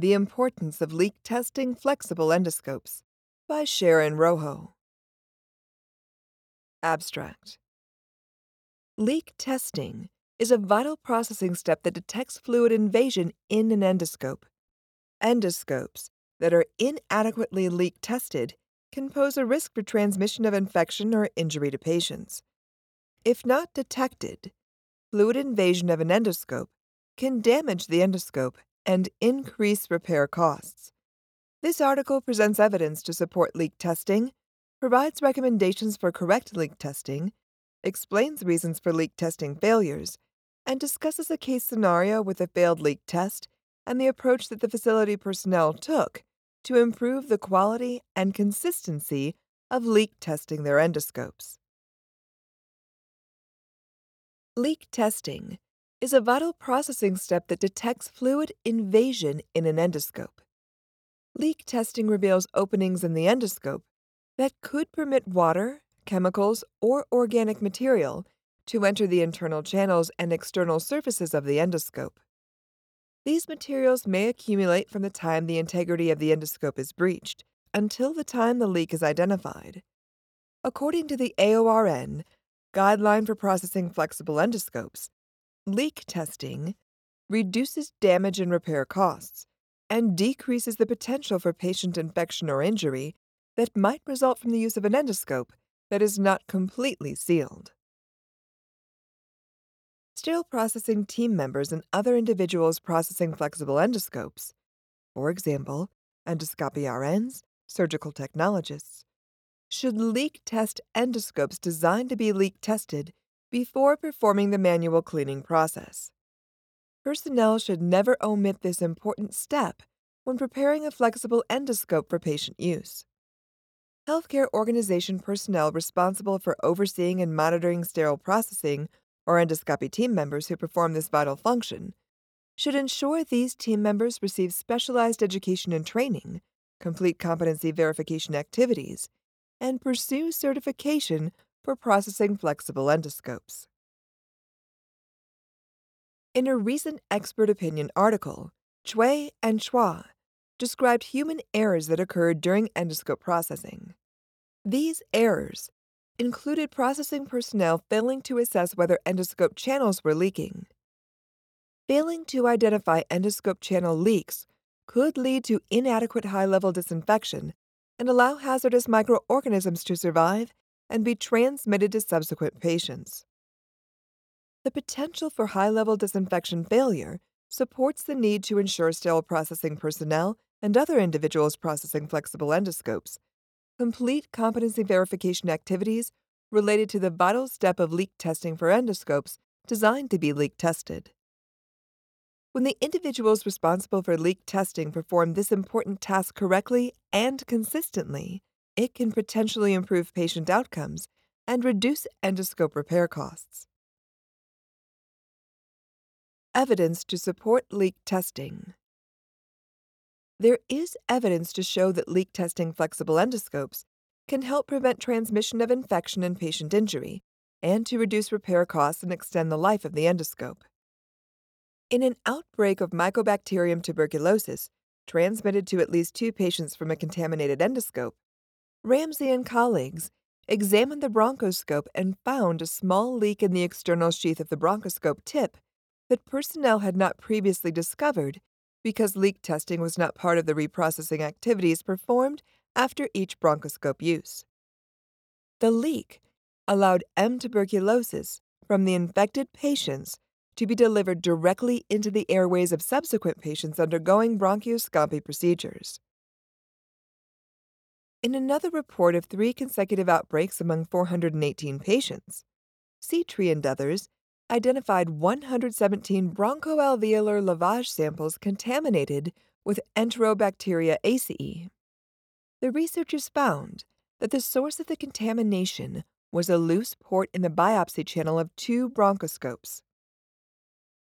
The Importance of Leak Testing Flexible Endoscopes by Sharon Rojo. Abstract Leak testing is a vital processing step that detects fluid invasion in an endoscope. Endoscopes that are inadequately leak tested can pose a risk for transmission of infection or injury to patients. If not detected, fluid invasion of an endoscope can damage the endoscope and increase repair costs. This article presents evidence to support leak testing, provides recommendations for correct leak testing, explains reasons for leak testing failures, and discusses a case scenario with a failed leak test and the approach that the facility personnel took to improve the quality and consistency of leak testing their endoscopes. Leak testing is a vital processing step that detects fluid invasion in an endoscope. Leak testing reveals openings in the endoscope that could permit water, chemicals, or organic material to enter the internal channels and external surfaces of the endoscope. These materials may accumulate from the time the integrity of the endoscope is breached until the time the leak is identified. According to the AORN, Guideline for Processing Flexible Endoscopes, leak testing reduces damage and repair costs and decreases the potential for patient infection or injury that might result from the use of an endoscope that is not completely sealed. Sterile processing team members and other individuals processing flexible endoscopes, for example, endoscopy RNs, surgical technologists, should leak test endoscopes designed to be leak tested before performing the manual cleaning process. Personnel should never omit this important step when preparing a flexible endoscope for patient use. Healthcare organization personnel responsible for overseeing and monitoring sterile processing or endoscopy team members who perform this vital function should ensure these team members receive specialized education and training, complete competency verification activities, and pursue certification for processing flexible endoscopes. In a recent expert opinion article, Cui and Chua described human errors that occurred during endoscope processing. These errors included processing personnel failing to assess whether endoscope channels were leaking. Failing to identify endoscope channel leaks could lead to inadequate high level disinfection and allow hazardous microorganisms to survive and be transmitted to subsequent patients. The potential for high level disinfection failure supports the need to ensure sterile processing personnel and other individuals processing flexible endoscopes complete competency verification activities related to the vital step of leak testing for endoscopes designed to be leak tested. When the individuals responsible for leak testing perform this important task correctly and consistently, it can potentially improve patient outcomes and reduce endoscope repair costs. Evidence to support leak testing. There is evidence to show that leak testing flexible endoscopes can help prevent transmission of infection and patient injury, and to reduce repair costs and extend the life of the endoscope. In an outbreak of Mycobacterium tuberculosis, transmitted to at least two patients from a contaminated endoscope, Ramsey and colleagues examined the bronchoscope and found a small leak in the external sheath of the bronchoscope tip that personnel had not previously discovered because leak testing was not part of the reprocessing activities performed after each bronchoscope use. The leak allowed M. tuberculosis from the infected patients to be delivered directly into the airways of subsequent patients undergoing bronchoscopy procedures. In another report of three consecutive outbreaks among 418 patients, Cetri and others identified 117 bronchoalveolar lavage samples contaminated with Enterobacteriaceae. The researchers found that the source of the contamination was a loose port in the biopsy channel of two bronchoscopes.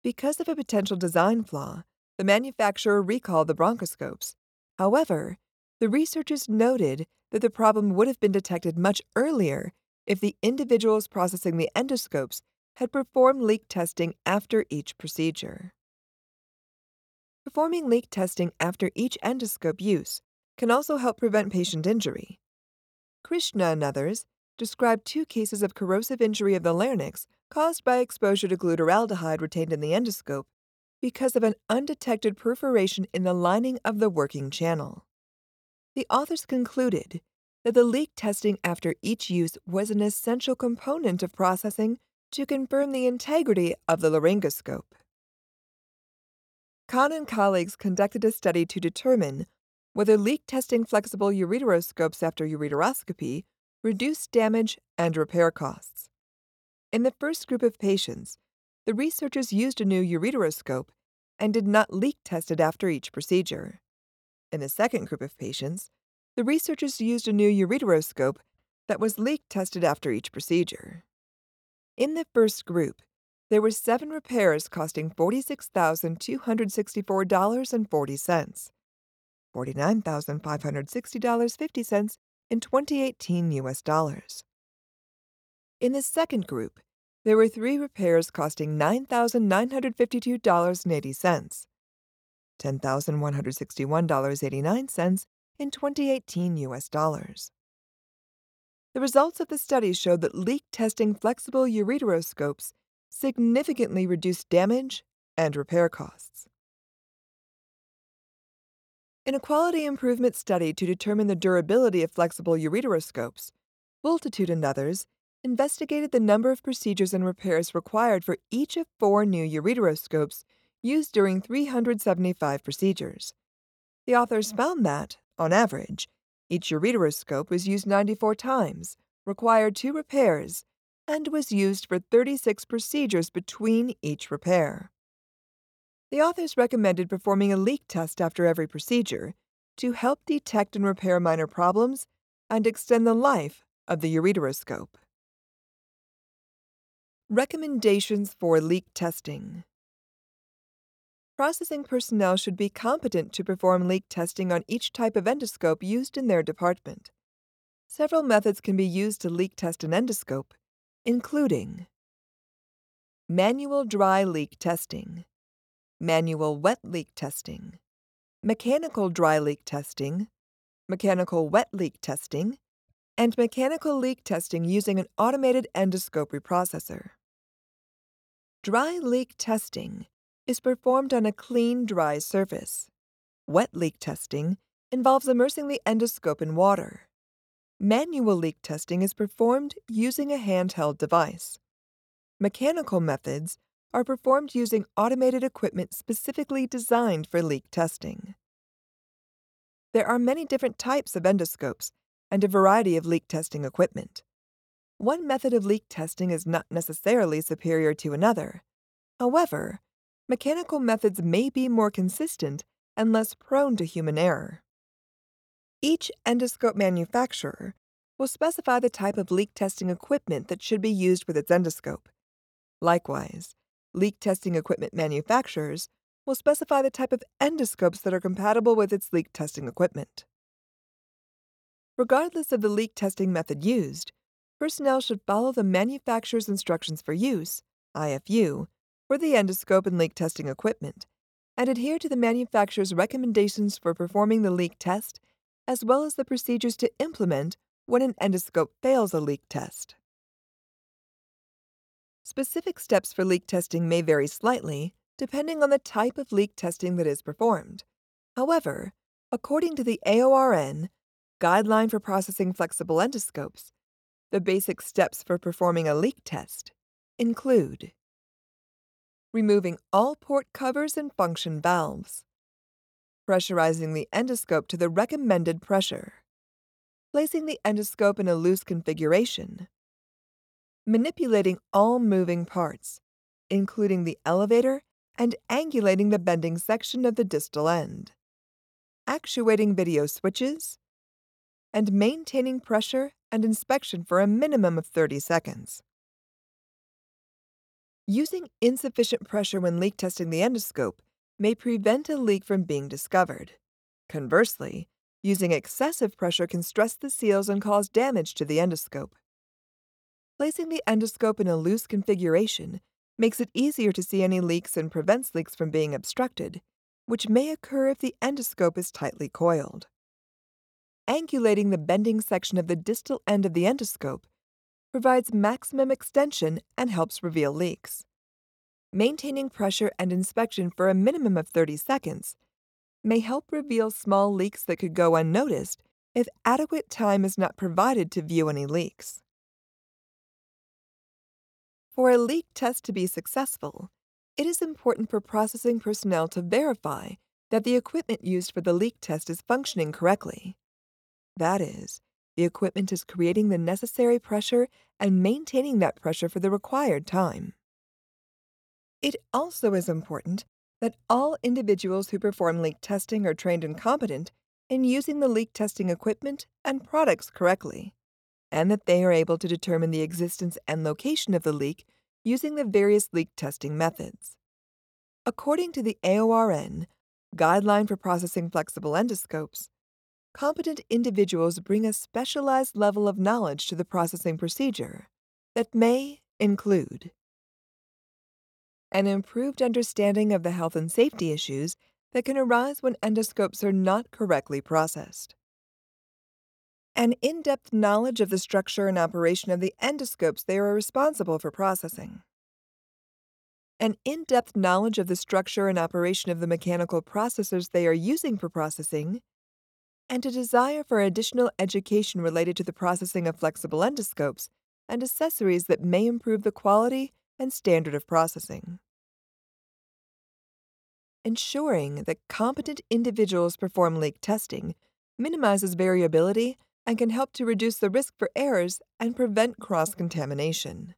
Because of a potential design flaw, the manufacturer recalled the bronchoscopes. However, the researchers noted that the problem would have been detected much earlier if the individuals processing the endoscopes had performed leak testing after each procedure. performing leak testing after each endoscope use can also help prevent patient injury. Krishna and others described two cases of corrosive injury of the larynx caused by exposure to glutaraldehyde retained in the endoscope because of an undetected perforation in the lining of the working channel. The authors concluded that the leak testing after each use was an essential component of processing to confirm the integrity of the laryngoscope. Kahn and colleagues conducted a study to determine whether leak testing flexible ureteroscopes after ureteroscopy reduced damage and repair costs. In the first group of patients, the researchers used a new ureteroscope and did not leak test it after each procedure. In the second group of patients, the researchers used a new ureteroscope that was leak tested after each procedure. In the first group, there were seven repairs costing $46,264.40, $49,560.50 in 2018 US dollars. In the second group, there were three repairs costing $9,952.80, $10,161.89 in 2018 US dollars. The results of the study showed that leak testing flexible ureteroscopes significantly reduced damage and repair costs. In a quality improvement study to determine the durability of flexible ureteroscopes, Bultitude and others investigated the number of procedures and repairs required for each of four new ureteroscopes used during 375 procedures. The authors hmm. found that, on average, each ureteroscope was used 94 times, required two repairs, and was used for 36 procedures between each repair. The authors recommended performing a leak test after every procedure to help detect and repair minor problems and extend the life of the ureteroscope. Recommendations for leak testing Processing personnel should be competent to perform leak testing on each type of endoscope used in their department. Several methods can be used to leak test an endoscope, including manual dry leak testing, manual wet leak testing, mechanical dry leak testing, mechanical wet leak testing, and mechanical leak testing using an automated endoscope reprocessor. Dry leak testing is performed on a clean, dry surface. Wet leak testing involves immersing the endoscope in water. Manual leak testing is performed using a handheld device. Mechanical methods are performed using automated equipment specifically designed for leak testing. There are many different types of endoscopes and a variety of leak testing equipment. One method of leak testing is not necessarily superior to another. However, mechanical methods may be more consistent and less prone to human error. Each endoscope manufacturer will specify the type of leak testing equipment that should be used with its endoscope. Likewise, leak testing equipment manufacturers will specify the type of endoscopes that are compatible with its leak testing equipment. Regardless of the leak testing method used, personnel should follow the manufacturer's instructions for use, IFU, for the endoscope and leak testing equipment, and adhere to the manufacturer's recommendations for performing the leak test as well as the procedures to implement when an endoscope fails a leak test. Specific steps for leak testing may vary slightly depending on the type of leak testing that is performed. However, according to the AORN, Guideline for Processing Flexible Endoscopes, the basic steps for performing a leak test include removing all port covers and function valves, pressurizing the endoscope to the recommended pressure, placing the endoscope in a loose configuration, manipulating all moving parts, including the elevator and angulating the bending section of the distal end, actuating video switches, and maintaining pressure and inspection for a minimum of 30 seconds. Using insufficient pressure when leak testing the endoscope may prevent a leak from being discovered. Conversely, using excessive pressure can stress the seals and cause damage to the endoscope. Placing the endoscope in a loose configuration makes it easier to see any leaks and prevents leaks from being obstructed, which may occur if the endoscope is tightly coiled. Angulating the bending section of the distal end of the endoscope provides maximum extension and helps reveal leaks. Maintaining pressure and inspection for a minimum of 30 seconds may help reveal small leaks that could go unnoticed if adequate time is not provided to view any leaks. For a leak test to be successful, it is important for processing personnel to verify that the equipment used for the leak test is functioning correctly. That is, the equipment is creating the necessary pressure and maintaining that pressure for the required time. It also is important that all individuals who perform leak testing are trained and competent in using the leak testing equipment and products correctly and that they are able to determine the existence and location of the leak using the various leak testing methods. According to the AORN, Guideline for Processing Flexible Endoscopes, competent individuals bring a specialized level of knowledge to the processing procedure that may include an improved understanding of the health and safety issues that can arise when endoscopes are not correctly processed. An in depth knowledge of the structure and operation of the endoscopes they are responsible for processing, an in depth knowledge of the structure and operation of the mechanical processors they are using for processing, and a desire for additional education related to the processing of flexible endoscopes and accessories that may improve the quality and standard of processing. Ensuring that competent individuals perform leak testing minimizes variability and can help to reduce the risk for errors and prevent cross contamination.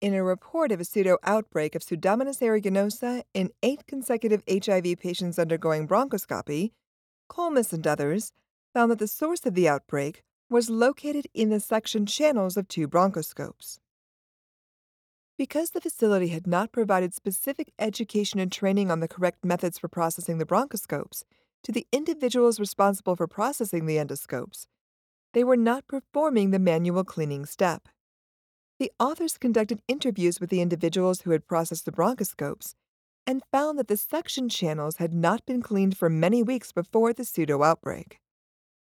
In a report of a pseudo outbreak of Pseudomonas aeruginosa in eight consecutive HIV patients undergoing bronchoscopy, Kolmos and others found that the source of the outbreak was located in the suction channels of two bronchoscopes. Because the facility had not provided specific education and training on the correct methods for processing the bronchoscopes, to the individuals responsible for processing the endoscopes. They were not performing the manual cleaning step. The authors conducted interviews with the individuals who had processed the bronchoscopes and found that the suction channels had not been cleaned for many weeks before the pseudo outbreak.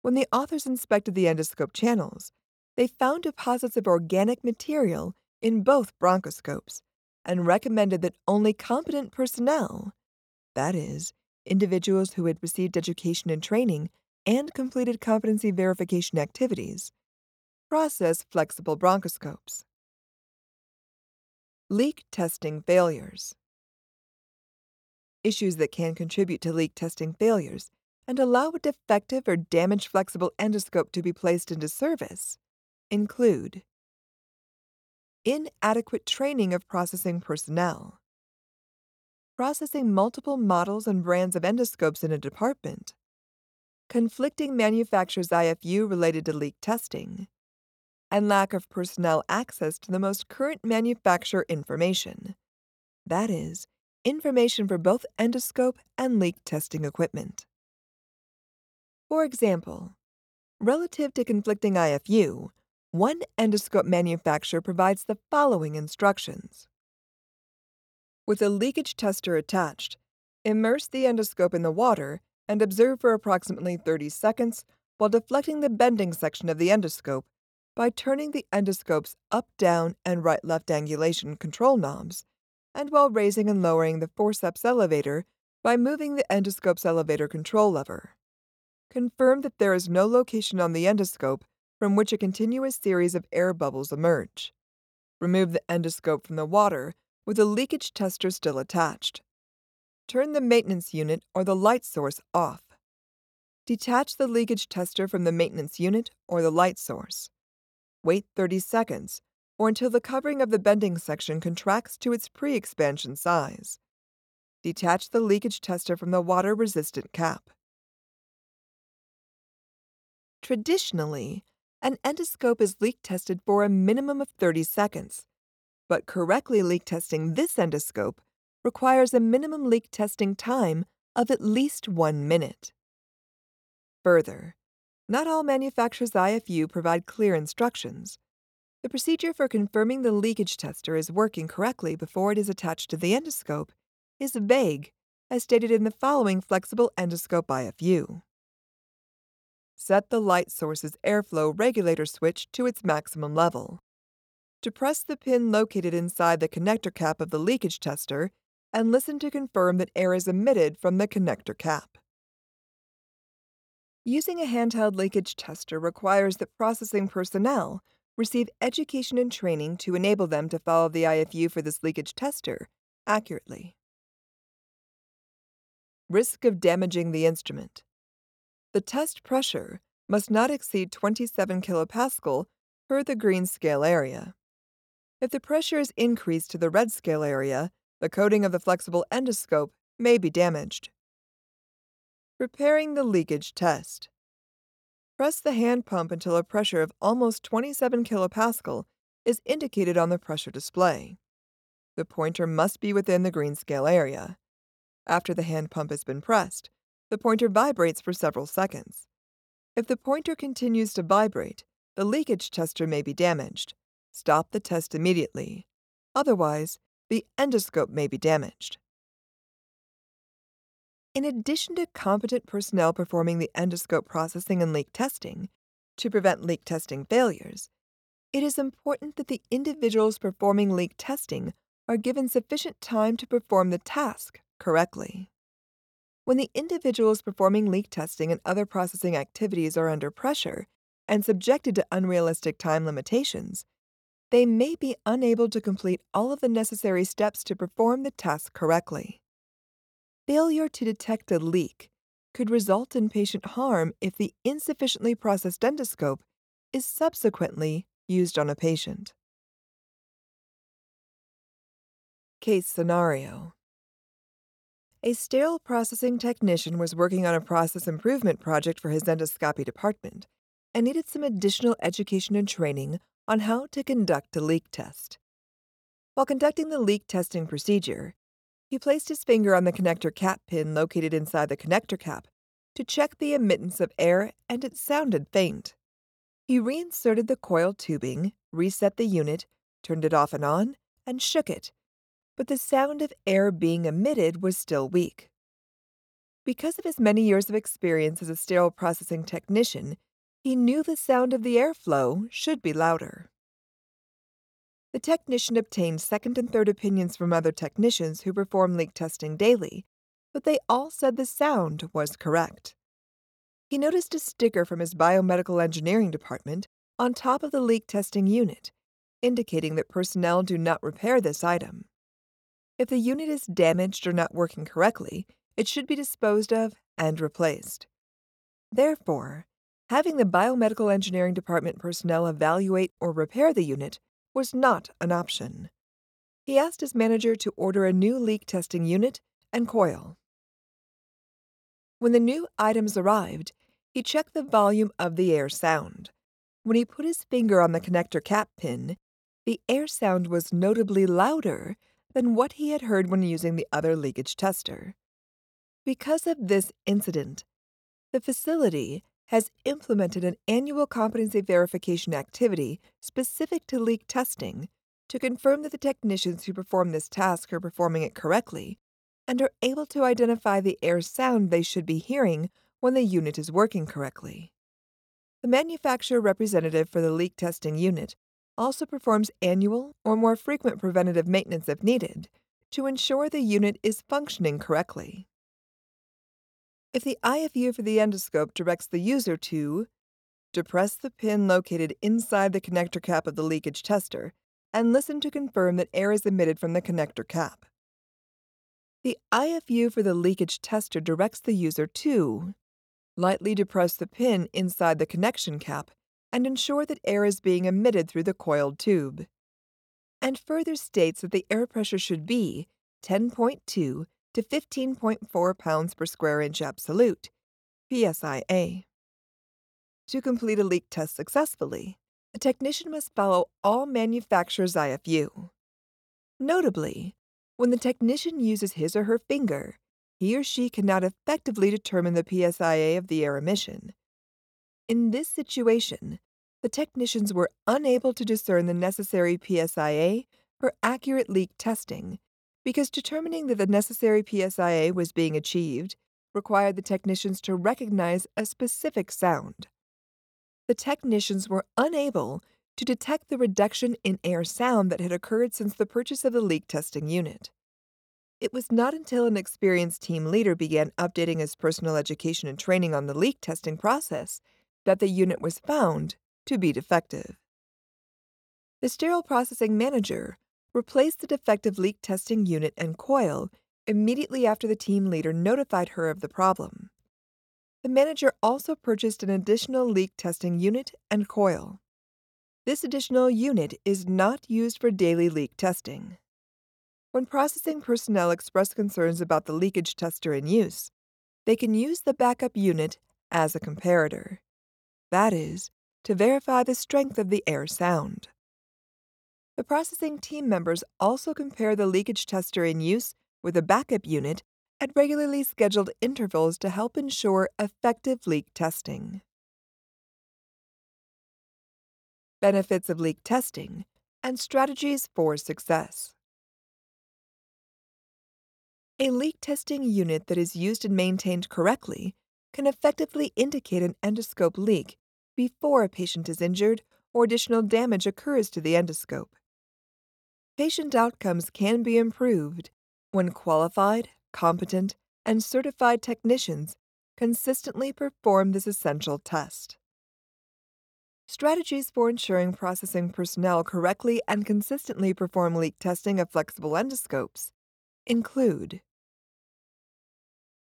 When the authors inspected the endoscope channels, they found deposits of organic material in both bronchoscopes and recommended that only competent personnel, that is, individuals who had received education and training and completed competency verification activities. Process flexible bronchoscopes. Leak testing failures. Issues that can contribute to leak testing failures and allow a defective or damaged flexible endoscope to be placed into service include inadequate training of processing personnel processing multiple models and brands of endoscopes in a department, conflicting manufacturers' IFU related to leak testing, and lack of personnel access to the most current manufacturer information. That is, information for both endoscope and leak testing equipment. For example, relative to conflicting IFU, one endoscope manufacturer provides the following instructions. With a leakage tester attached, immerse the endoscope in the water and observe for approximately 30 seconds while deflecting the bending section of the endoscope by turning the endoscope's up, down, and right left angulation control knobs, and while raising and lowering the forceps elevator by moving the endoscope's elevator control lever. Confirm that there is no location on the endoscope from which a continuous series of air bubbles emerge. Remove the endoscope from the water with the leakage tester still attached. Turn the maintenance unit or the light source off. Detach the leakage tester from the maintenance unit or the light source. Wait 30 seconds or until the covering of the bending section contracts to its pre expansion size. Detach the leakage tester from the water resistant cap. Traditionally, an endoscope is leak tested for a minimum of 30 seconds but correctly leak testing this endoscope requires a minimum leak testing time of at least one minute. Further, not all manufacturers' IFU provide clear instructions. The procedure for confirming the leakage tester is working correctly before it is attached to the endoscope is vague as stated in the following flexible endoscope IFU. Set the light source's airflow regulator switch to its maximum level. Depress the pin located inside the connector cap of the leakage tester and listen to confirm that air is emitted from the connector cap. Using a handheld leakage tester requires that processing personnel receive education and training to enable them to follow the IFU for this leakage tester accurately. Risk of damaging the instrument. The test pressure must not exceed 27 kilopascal per the green scale area. If the pressure is increased to the red scale area, the coating of the flexible endoscope may be damaged. Repairing the leakage test. Press the hand pump until a pressure of almost 27 kilopascal is indicated on the pressure display. The pointer must be within the green scale area. After the hand pump has been pressed, the pointer vibrates for several seconds. If the pointer continues to vibrate, the leakage tester may be damaged. Stop the test immediately. Otherwise, the endoscope may be damaged. In addition to competent personnel performing the endoscope processing and leak testing, to prevent leak testing failures, it is important that the individuals performing leak testing are given sufficient time to perform the task correctly. When the individuals performing leak testing and other processing activities are under pressure and subjected to unrealistic time limitations, they may be unable to complete all of the necessary steps to perform the task correctly failure to detect a leak could result in patient harm if the insufficiently processed endoscope is subsequently used on a patient. Case scenario A sterile processing technician was working on a process improvement project for his endoscopy department and needed some additional education and training on how to conduct a leak test. While conducting the leak testing procedure, he placed his finger on the connector cap pin located inside the connector cap to check the admittance of air, and it sounded faint. He reinserted the coil tubing, reset the unit, turned it off and on, and shook it, but the sound of air being emitted was still weak. Because of his many years of experience as a sterile processing technician, he knew the sound of the airflow should be louder. The technician obtained second and third opinions from other technicians who perform leak testing daily, but they all said the sound was correct. He noticed a sticker from his biomedical engineering department on top of the leak testing unit, indicating that personnel do not repair this item. If the unit is damaged or not working correctly, it should be disposed of and replaced. Therefore, having the biomedical engineering department personnel evaluate or repair the unit was not an option. He asked his manager to order a new leak testing unit and coil. When the new items arrived, he checked the volume of the air sound. When he put his finger on the connector cap pin, the air sound was notably louder than what he had heard when using the other leakage tester. Because of this incident, the facility has implemented an annual competency verification activity specific to leak testing to confirm that the technicians who perform this task are performing it correctly and are able to identify the air sound they should be hearing when the unit is working correctly. The manufacturer representative for the leak testing unit also performs annual or more frequent preventative maintenance if needed to ensure the unit is functioning correctly. If the IFU for the endoscope directs the user to depress the pin located inside the connector cap of the leakage tester and listen to confirm that air is emitted from the connector cap. The IFU for the leakage tester directs the user to lightly depress the pin inside the connection cap and ensure that air is being emitted through the coiled tube. And further states that the air pressure should be 10.2 to 15.4 pounds per square inch absolute, PSIA. To complete a leak test successfully, a technician must follow all manufacturer's IFU. Notably, when the technician uses his or her finger, he or she cannot effectively determine the PSIA of the air emission. In this situation, the technicians were unable to discern the necessary PSIA for accurate leak testing because determining that the necessary PSIA was being achieved required the technicians to recognize a specific sound. The technicians were unable to detect the reduction in air sound that had occurred since the purchase of the leak testing unit. It was not until an experienced team leader began updating his personal education and training on the leak testing process that the unit was found to be defective. The sterile processing manager replaced the defective leak testing unit and coil immediately after the team leader notified her of the problem. The manager also purchased an additional leak testing unit and coil. This additional unit is not used for daily leak testing. When processing personnel express concerns about the leakage tester in use, they can use the backup unit as a comparator. That is, to verify the strength of the air sound. The processing team members also compare the leakage tester in use with a backup unit at regularly scheduled intervals to help ensure effective leak testing. Benefits of leak testing and strategies for success. A leak testing unit that is used and maintained correctly can effectively indicate an endoscope leak before a patient is injured or additional damage occurs to the endoscope. Patient outcomes can be improved when qualified, competent, and certified technicians consistently perform this essential test. Strategies for ensuring processing personnel correctly and consistently perform leak testing of flexible endoscopes include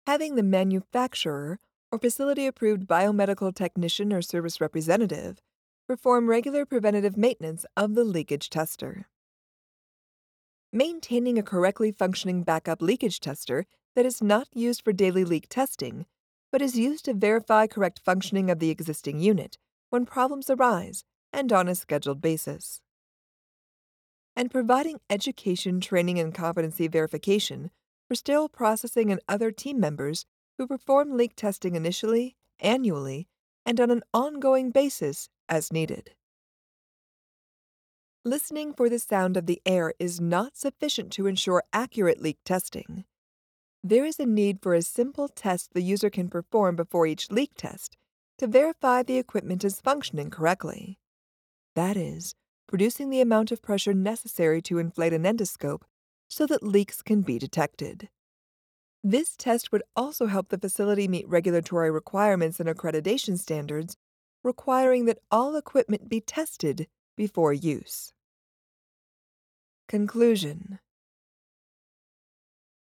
having the manufacturer or facility approved biomedical technician or service representative perform regular preventative maintenance of the leakage tester. Maintaining a correctly functioning backup leakage tester that is not used for daily leak testing, but is used to verify correct functioning of the existing unit when problems arise and on a scheduled basis. And providing education, training, and competency verification for sterile processing and other team members who perform leak testing initially, annually, and on an ongoing basis as needed. Listening for the sound of the air is not sufficient to ensure accurate leak testing. There is a need for a simple test the user can perform before each leak test to verify the equipment is functioning correctly. That is, producing the amount of pressure necessary to inflate an endoscope so that leaks can be detected. This test would also help the facility meet regulatory requirements and accreditation standards, requiring that all equipment be tested before use. Conclusion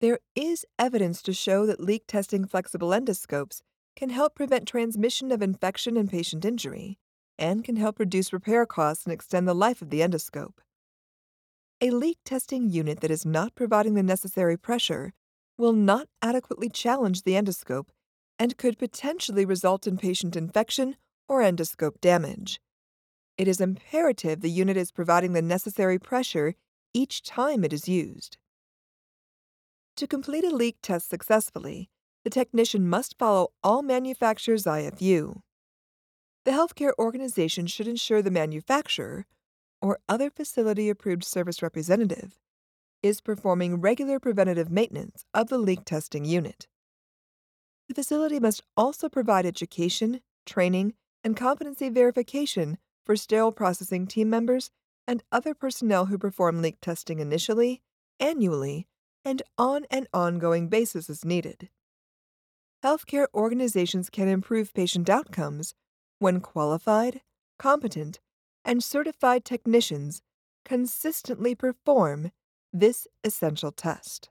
There is evidence to show that leak testing flexible endoscopes can help prevent transmission of infection and patient injury, and can help reduce repair costs and extend the life of the endoscope. A leak testing unit that is not providing the necessary pressure will not adequately challenge the endoscope and could potentially result in patient infection or endoscope damage. It is imperative the unit is providing the necessary pressure each time it is used. To complete a leak test successfully, the technician must follow all manufacturer's IFU. The healthcare organization should ensure the manufacturer, or other facility approved service representative is performing regular preventative maintenance of the leak testing unit. The facility must also provide education, training, and competency verification for sterile processing team members and other personnel who perform leak testing initially, annually, and on an ongoing basis as needed. Healthcare organizations can improve patient outcomes when qualified, competent, and certified technicians consistently perform this essential test.